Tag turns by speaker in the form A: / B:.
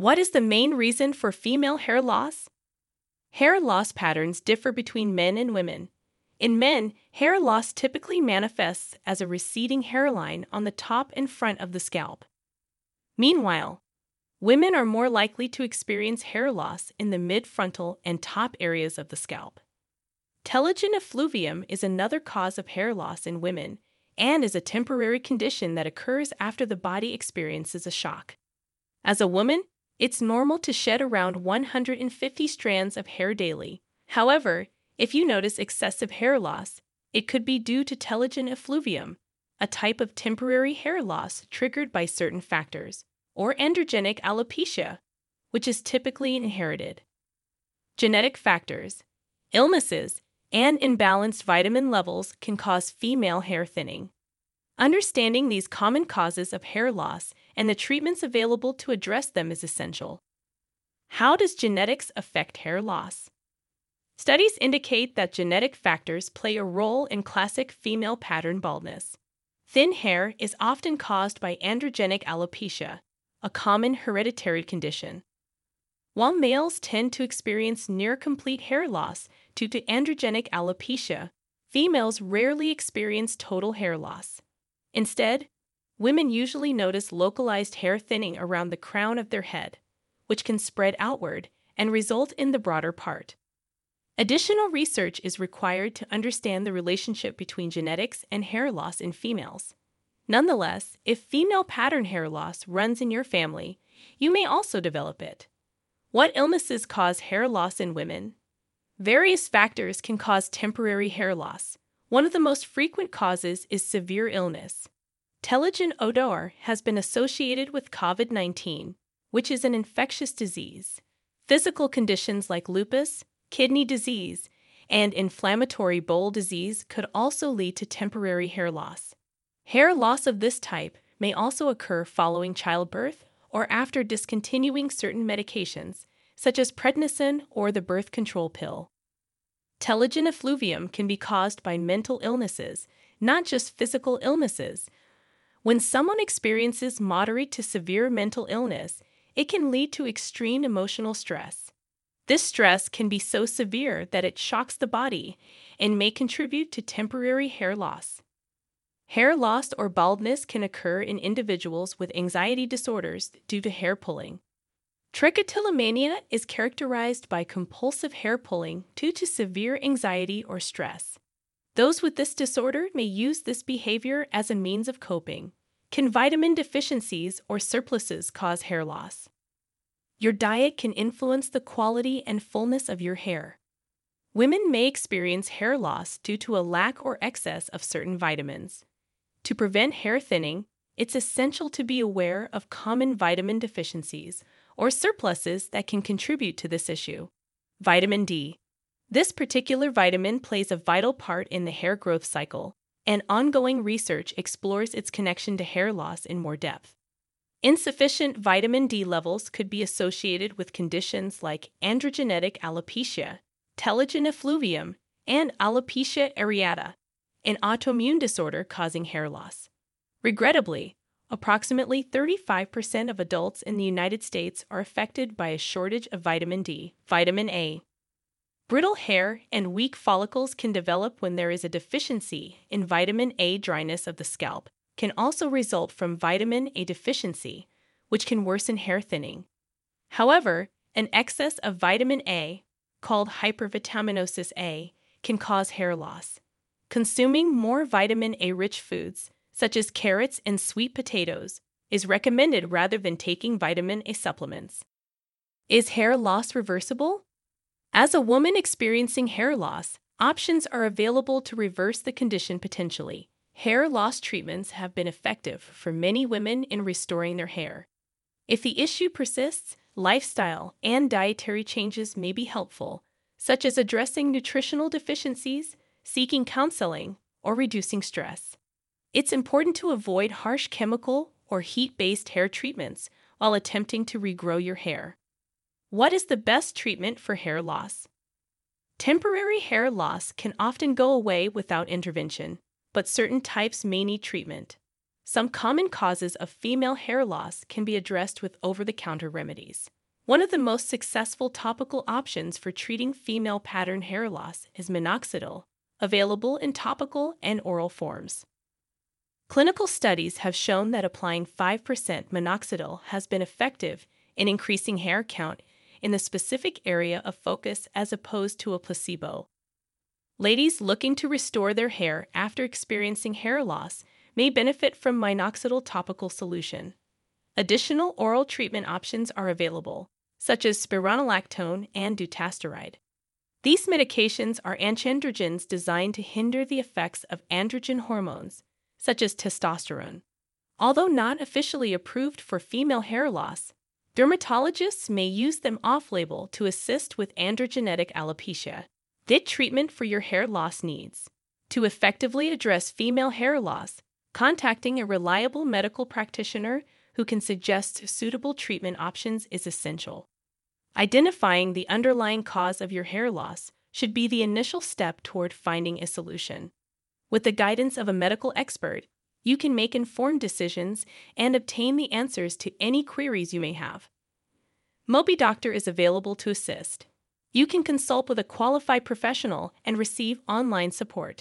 A: What is the main reason for female hair loss? Hair loss patterns differ between men and women. In men, hair loss typically manifests as a receding hairline on the top and front of the scalp. Meanwhile, women are more likely to experience hair loss in the mid frontal and top areas of the scalp. Telogen effluvium is another cause of hair loss in women and is a temporary condition that occurs after the body experiences a shock. As a woman, it's normal to shed around 150 strands of hair daily. However, if you notice excessive hair loss, it could be due to telogen effluvium, a type of temporary hair loss triggered by certain factors, or androgenic alopecia, which is typically inherited. Genetic factors, illnesses, and imbalanced vitamin levels can cause female hair thinning. Understanding these common causes of hair loss and the treatments available to address them is essential. How does genetics affect hair loss? Studies indicate that genetic factors play a role in classic female pattern baldness. Thin hair is often caused by androgenic alopecia, a common hereditary condition. While males tend to experience near complete hair loss due to androgenic alopecia, females rarely experience total hair loss. Instead, women usually notice localized hair thinning around the crown of their head, which can spread outward and result in the broader part. Additional research is required to understand the relationship between genetics and hair loss in females. Nonetheless, if female pattern hair loss runs in your family, you may also develop it. What illnesses cause hair loss in women? Various factors can cause temporary hair loss. One of the most frequent causes is severe illness. Telogen odor has been associated with COVID 19, which is an infectious disease. Physical conditions like lupus, kidney disease, and inflammatory bowel disease could also lead to temporary hair loss. Hair loss of this type may also occur following childbirth or after discontinuing certain medications, such as prednisone or the birth control pill. Telogen effluvium can be caused by mental illnesses, not just physical illnesses. When someone experiences moderate to severe mental illness, it can lead to extreme emotional stress. This stress can be so severe that it shocks the body and may contribute to temporary hair loss. Hair loss or baldness can occur in individuals with anxiety disorders due to hair pulling. Trichotillomania is characterized by compulsive hair pulling due to severe anxiety or stress. Those with this disorder may use this behavior as a means of coping. Can vitamin deficiencies or surpluses cause hair loss? Your diet can influence the quality and fullness of your hair. Women may experience hair loss due to a lack or excess of certain vitamins. To prevent hair thinning, it's essential to be aware of common vitamin deficiencies or surpluses that can contribute to this issue. Vitamin D. This particular vitamin plays a vital part in the hair growth cycle, and ongoing research explores its connection to hair loss in more depth. Insufficient vitamin D levels could be associated with conditions like androgenetic alopecia, telogen effluvium, and alopecia areata, an autoimmune disorder causing hair loss. Regrettably, Approximately 35% of adults in the United States are affected by a shortage of vitamin D, vitamin A. Brittle hair and weak follicles can develop when there is a deficiency in vitamin A. Dryness of the scalp can also result from vitamin A deficiency, which can worsen hair thinning. However, an excess of vitamin A, called hypervitaminosis A, can cause hair loss. Consuming more vitamin A rich foods such as carrots and sweet potatoes, is recommended rather than taking vitamin A supplements. Is hair loss reversible? As a woman experiencing hair loss, options are available to reverse the condition potentially. Hair loss treatments have been effective for many women in restoring their hair. If the issue persists, lifestyle and dietary changes may be helpful, such as addressing nutritional deficiencies, seeking counseling, or reducing stress. It's important to avoid harsh chemical or heat based hair treatments while attempting to regrow your hair. What is the best treatment for hair loss? Temporary hair loss can often go away without intervention, but certain types may need treatment. some common causes of female hair loss can be addressed with over the counter remedies. One of the most successful topical options for treating female pattern hair loss is minoxidil, available in topical and oral forms. Clinical studies have shown that applying 5% minoxidil has been effective in increasing hair count in the specific area of focus as opposed to a placebo. Ladies looking to restore their hair after experiencing hair loss may benefit from minoxidil topical solution. Additional oral treatment options are available, such as spironolactone and dutasteride. These medications are antiandrogens designed to hinder the effects of androgen hormones, such as testosterone. Although not officially approved for female hair loss, dermatologists may use them off label to assist with androgenetic alopecia. Did treatment for your hair loss needs. To effectively address female hair loss, contacting a reliable medical practitioner who can suggest suitable treatment options is essential. Identifying the underlying cause of your hair loss should be the initial step toward finding a solution. With the guidance of a medical expert, you can make informed decisions and obtain the answers to any queries you may have. MobiDoctor is available to assist. You can consult with a qualified professional and receive online support.